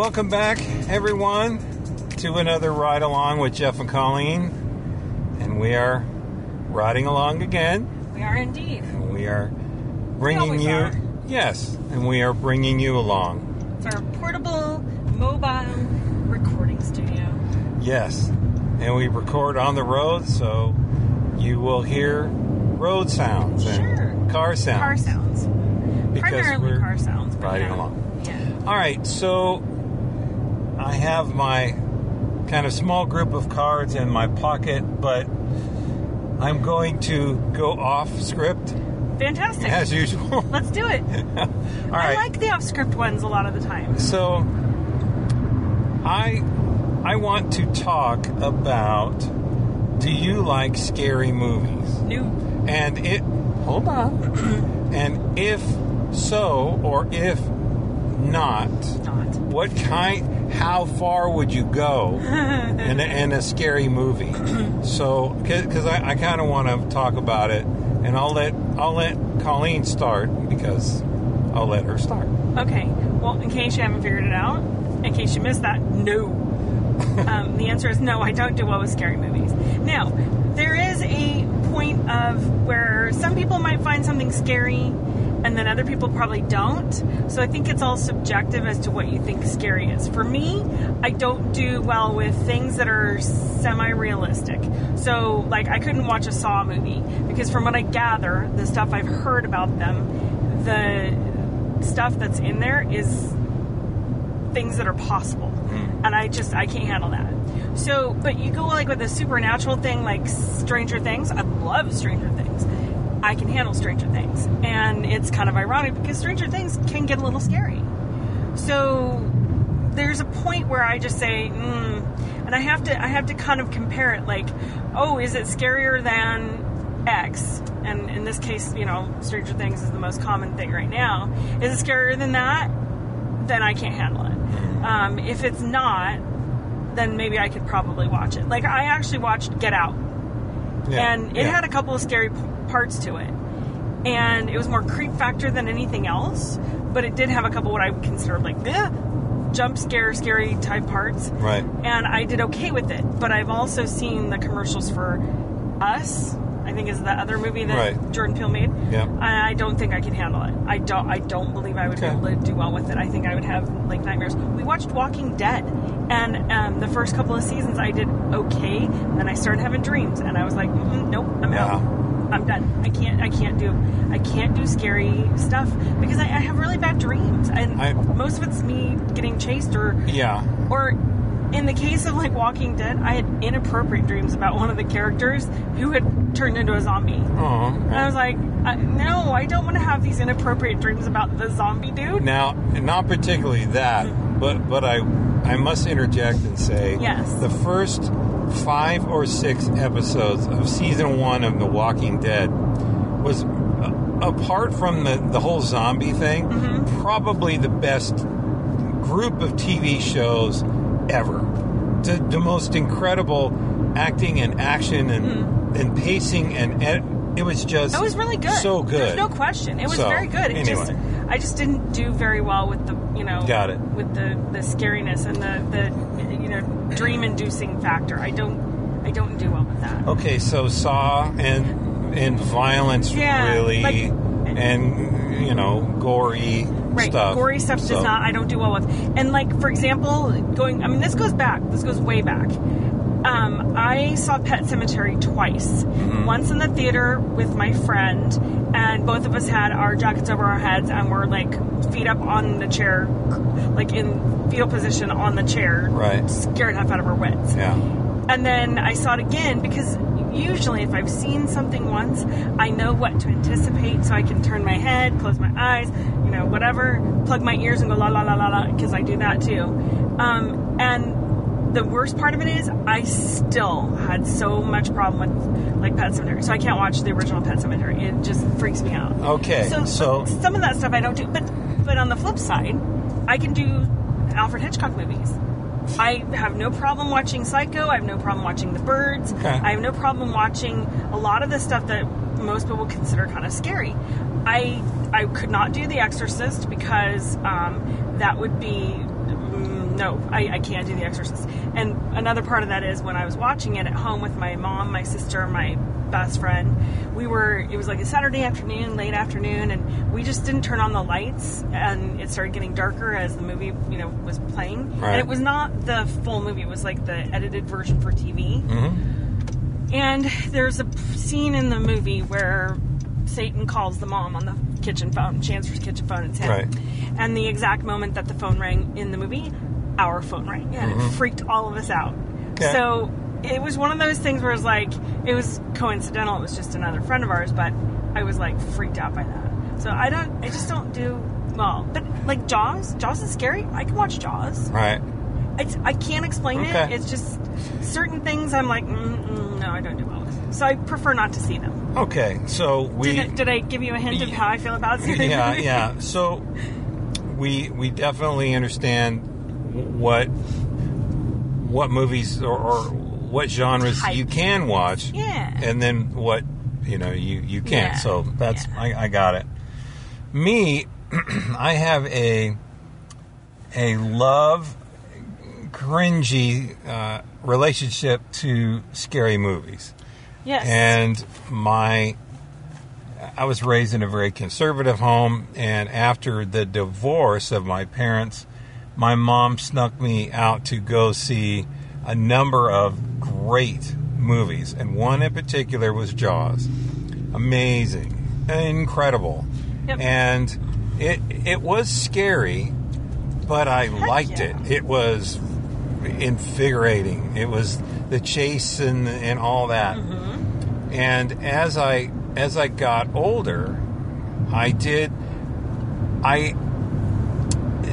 Welcome back, everyone, to another ride along with Jeff and Colleen. And we are riding along again. We are indeed. And we are bringing always you. are. Yes, and we are bringing you along. It's our portable, mobile recording studio. Yes. And we record on the road, so you will hear road sounds and Sure. car sounds. Car sounds. because Primarily we're car sounds. riding yeah. along. Yeah. All right, so I have my kind of small group of cards in my pocket, but I'm going to go off script Fantastic. as usual. Let's do it. All I right. like the off script ones a lot of the time. so I I want to talk about do you like scary movies? New. And it hold on. and if so or if not, Not. what kind how far would you go in a, in a scary movie so because i, I kind of want to talk about it and i'll let i'll let colleen start because i'll let her start Okay. Well, in case you haven't figured it out, in case you missed that, no. um, the answer is no. I don't do well with scary movies. Now, there is a point of where some people might find something scary, and then other people probably don't. So I think it's all subjective as to what you think scary is. For me, I don't do well with things that are semi-realistic. So, like, I couldn't watch a Saw movie because, from what I gather, the stuff I've heard about them, the stuff that's in there is things that are possible mm. and i just i can't handle that so but you go like with a supernatural thing like stranger things i love stranger things i can handle stranger things. And it's kind of ironic because stranger things can get a little scary. So there's a point where i just say mm, and i have to i have to kind of compare it like oh is it scarier than x? And in this case you know stranger things is the most common thing right now. Is it scarier than that? Then i can't handle it. Um, if it's not then maybe i could probably watch it. Like i actually watched get out. Yeah. And it yeah. had a couple of scary parts to it and it was more creep factor than anything else but it did have a couple what i would consider like eh, jump scare scary type parts right and i did okay with it but i've also seen the commercials for us i think is the other movie that Right. jordan peele made Yeah. and i don't think i can handle it i don't i don't believe i would Okay. be able to do well with it i think i would have like nightmares we watched walking dead and um, the first couple of seasons i did okay then i started having dreams and i was like Mm-mm, nope i'm Yeah. out i'm done i can't i can't do i can't do scary stuff because i, I have really bad dreams and I- most of it's me getting chased or yeah or in the case of like Walking Dead, I had inappropriate dreams about one of the characters who had turned into a zombie. oh And I was like, uh, no, I don't want to have these inappropriate dreams about the zombie dude. now not particularly that but but i i must interject and say Yes. the first five or six episodes of season one of the walking dead was uh, apart from the the whole zombie thing Mm-hmm. probably the best group of tv shows ever the, the most incredible acting and action and and pacing and ed- it was just Mm-hmm. It was really good. so good There's no question. It was So, very good. It anyway. just, I just didn't do very well with the, you know, Got it. with the the scariness and the the you know dream inducing factor. I don't I don't do well with that. Okay, so Saw and and violence Yeah, really like- and you know gory right stuff. gory stuff So- does not i don't do well with and like for example going i mean this goes back this goes way back um, i saw pet sematary twice Mm-hmm. once in the theater with my friend and both of us had our jackets over our heads and we're like feet up on the chair like in fetal position on the chair Right. scared half out of our wits Yeah. and then I saw it again because usually if I've seen something once, I know what to anticipate so I can turn my head, close my eyes, you know, whatever, plug my ears and go la la la la la because I do that too. Um, and the worst part of it is I still had so much problem with like Pet Sematary. So I can't watch the original Pet Sematary. It just freaks me out. Okay, So, so- some of that stuff I don't do, but but on the flip side, I can do Alfred Hitchcock movies. I have no problem watching Psycho. I have no problem watching The Birds. Okay. I have no problem watching a lot of the stuff that most people consider kind of scary. I I could not do The Exorcist because um, that would be no, I, I can't do The Exorcist. And another part of that is when I was watching it at home with my mom, my sister, my best friend. We were. It was like a Saturday afternoon, late afternoon, and we just didn't turn on the lights, and it started getting darker as the movie, you know, was playing. Right. And it was not the full movie; it was like the edited version for TV. Mm-hmm. And there's a scene in the movie where Satan calls the mom on the kitchen phone. Answers kitchen phone. It's him. Right. And the exact moment that the phone rang in the movie, our phone rang, and it freaked all of us out. Mm-hmm. Okay. So it was one of those things where it was like it was coincidental. It was just another friend of ours, but I was like freaked out by that. So I don't. I just don't do well. But like Jaws, Jaws is scary. I can watch Jaws. Right. It's, I can't explain it. Okay. It's just certain things I'm like, mm, mm, no, I don't do well with. So I prefer not to see them. Okay. So we. Did, did I give you a hint of how I feel about scary yeah, yeah. So we we definitely understand what what movies or, or what genres Type. you can watch, Yeah. and then what you know you you can't. Yeah, So that's yeah. I, I got it. Me, I have a a love cringy uh, relationship to scary movies Yes. and my I was raised in a very conservative home and after the divorce of my parents my mom snuck me out to go see a number of great movies and one in particular was Jaws amazing incredible Yep. and it it was scary but I liked yeah. it it was invigorating it was the chase and and all that Mm-hmm. and as I as I got older, I did I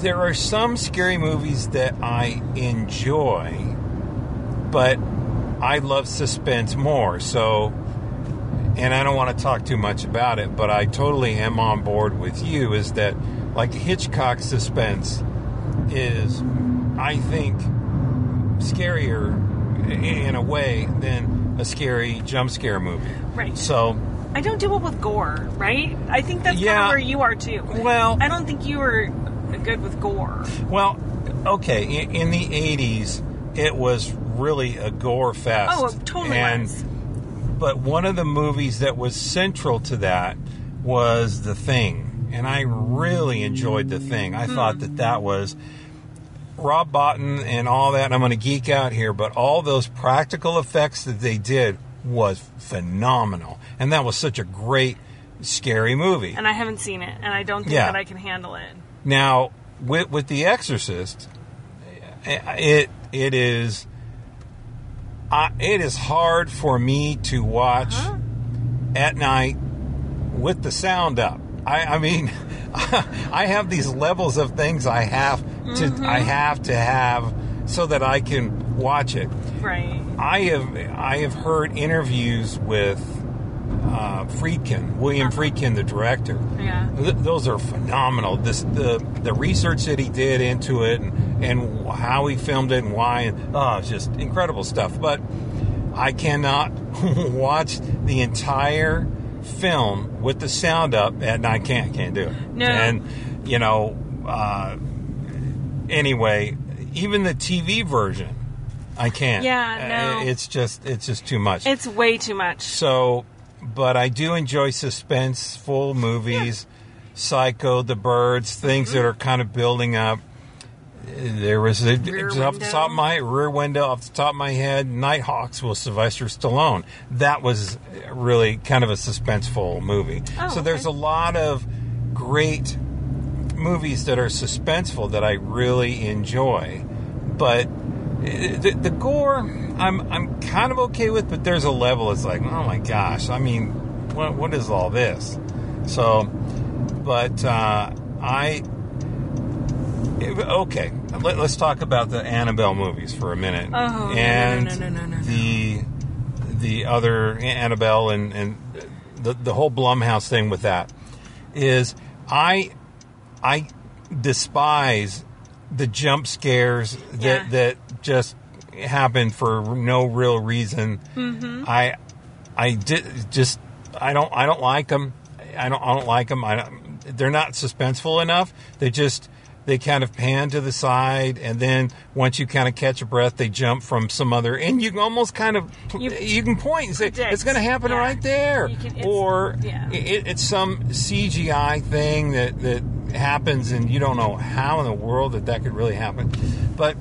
there are some scary movies that I enjoy, but I love suspense more. So and I don't want to talk too much about it, but I totally am on board with you is that like Hitchcock suspense is I think scarier in- a way than a scary jump scare movie. Right. So, I don't do well with gore, right? I think that's kind Yeah. of where you are too. well, I don't think you were good with gore. well, okay. In, in the '80s, it was really a gore fest. Oh, it totally and, was. But one of the movies that was central to that was The Thing, and I really enjoyed The Thing. I hmm. thought that that was Rob Bottin and all that. and I'm going to geek out here, but all those practical effects that they did was phenomenal, and that was such a great, scary movie. And I haven't seen it, and I don't think Yeah. that I can handle it. Now, with with The Exorcist, it it is I, it is hard for me to watch Huh? at night with the sound up. I, I mean, I have these levels of things I have to I mm-hmm. have to have so that I can watch it. Right. I have I have heard interviews with uh, Friedkin, William Friedkin, the director. Yeah. Th- those are phenomenal. This the the research that he did into it and, and how he filmed it and why and oh, it's just incredible stuff. But I cannot watch the entire film with the sound up and I can't can't do it. No. And you know, uh, anyway, even the TV version, I can't. Yeah, no. Uh, It's just it's just too much. It's way too much. So, but I do enjoy suspenseful movies, Psycho, The Birds, things that are mm-hmm. kind of building up. There was a off the top of my rear window, off the top of my head, Nighthawks with Sylvester Stallone. That was really kind of a suspenseful movie. Oh, so there's okay. a lot of great movies that are suspenseful that I really enjoy, but the, the gore I'm I'm kind of okay with, but there's a level it's like, oh my gosh, I mean, what what is all this? So, but uh, I okay. Let, us talk about the Annabelle movies for a minute, Oh, and no, no, no. the the other Annabelle and and the the whole Blumhouse thing with that is I I despise the jump scares that Yeah. that just happened for no real reason. Mm-hmm. I I did just I don't I don't like them. I don't I don't like them. I don't, they're not suspenseful enough. They just they kind of pan to the side, and then once you kind of catch a breath, they jump from some other, and you can almost kind of you, You- can point and say predict. it's going to happen Yeah. right there, can- it's- or yeah. it, it's some CGI thing that that happens, and you don't know how in the world that that could really happen, but.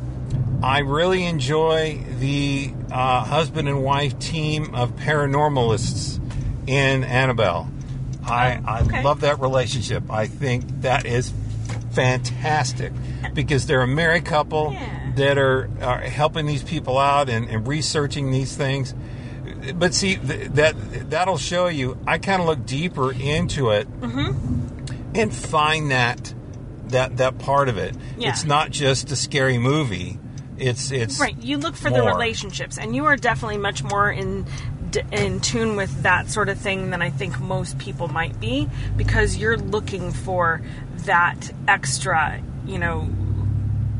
I really enjoy the uh, husband and wife team of paranormalists in Annabelle. I, I okay. love that relationship. I think that is fantastic because they're a married couple Yeah. that are, are helping these people out and, and researching these things. But see, th- that that'll show you. I kind of look deeper into it Mm-hmm. and find that that that part of it. Yeah. It's not just a scary movie. It's it's Right. You look for the relationships, and you are definitely much more in in tune with that sort of thing than I think most people might be, because you're looking for that extra, you know,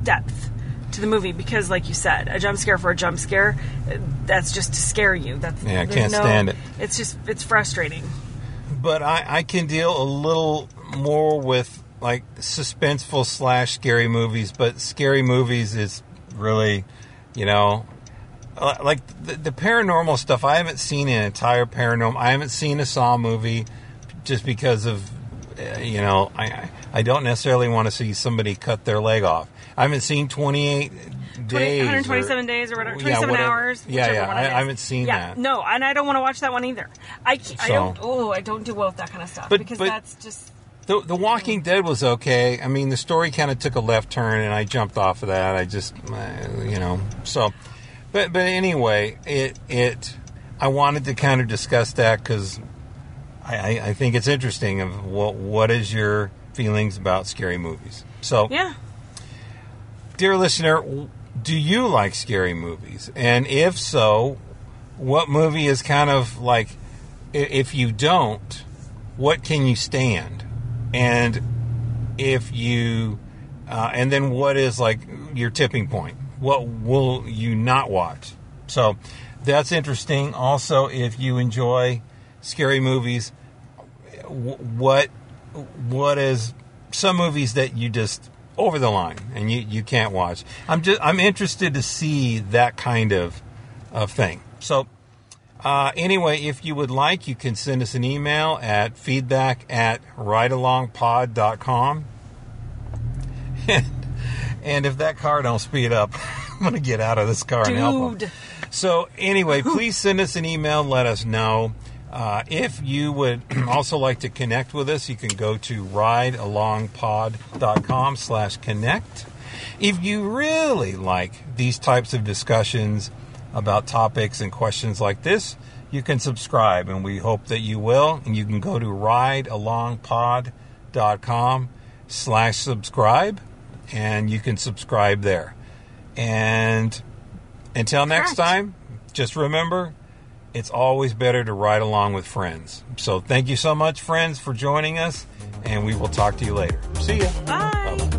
depth to the movie. Because, like you said, a jump scare for a jump scare, that's just to scare you. That's Yeah, I can't stand it. It's just it's frustrating. but I, I can deal a little more with like suspenseful slash scary movies. But scary movies is really, you know, uh, like the, the paranormal stuff. I haven't seen an entire paranormal. I haven't seen a Saw movie just because of, uh, you know, I I- don't necessarily want to see somebody cut their leg off. I haven't seen Twenty Eight 20 Days. or- days or whatever, Yeah, 27 whatever. hours. Yeah, yeah. I. I haven't seen yeah, that. No, and I don't want to watch that one either. I, I So- don't. Oh, I don't do well with that kind of stuff But- because but- that's just. The, the Walking Dead was okay. I mean, the story kind of took a left turn, and I jumped off of that. I just, uh, you know, so. But but anyway, it it. I wanted to kind of discuss that because I, I, I think it's interesting. Of what what is your feelings about scary movies? So, Yeah. dear listener, do you like scary movies? And if so, what movie is kind of like, if you don't, what can you stand? And if you, uh, and then what is like your tipping point? What will you not watch? So that's interesting. Also, if you enjoy scary movies, what what is some movies that you just over the line and you, you can't watch i'm just i'm interested to see that kind of of thing so uh, anyway if you would like you can send us an email at feedback at ridealongpod.com and, and if that car don't speed up i'm gonna get out of this car and help 'em. Dude. So anyway, please send us an email. Let us know. Uh, if you would also like to connect with us, you can go to ridealongpod.com slash connect. If you really like these types of discussions about topics and questions like this, you can subscribe, and we hope that you will. And you can go to ridealongpod.com slash subscribe, and you can subscribe there. And until next Correct. time, just remember it's always better to ride along with friends. So thank you so much, friends, for joining us, and we will talk to you later. See ya. Bye.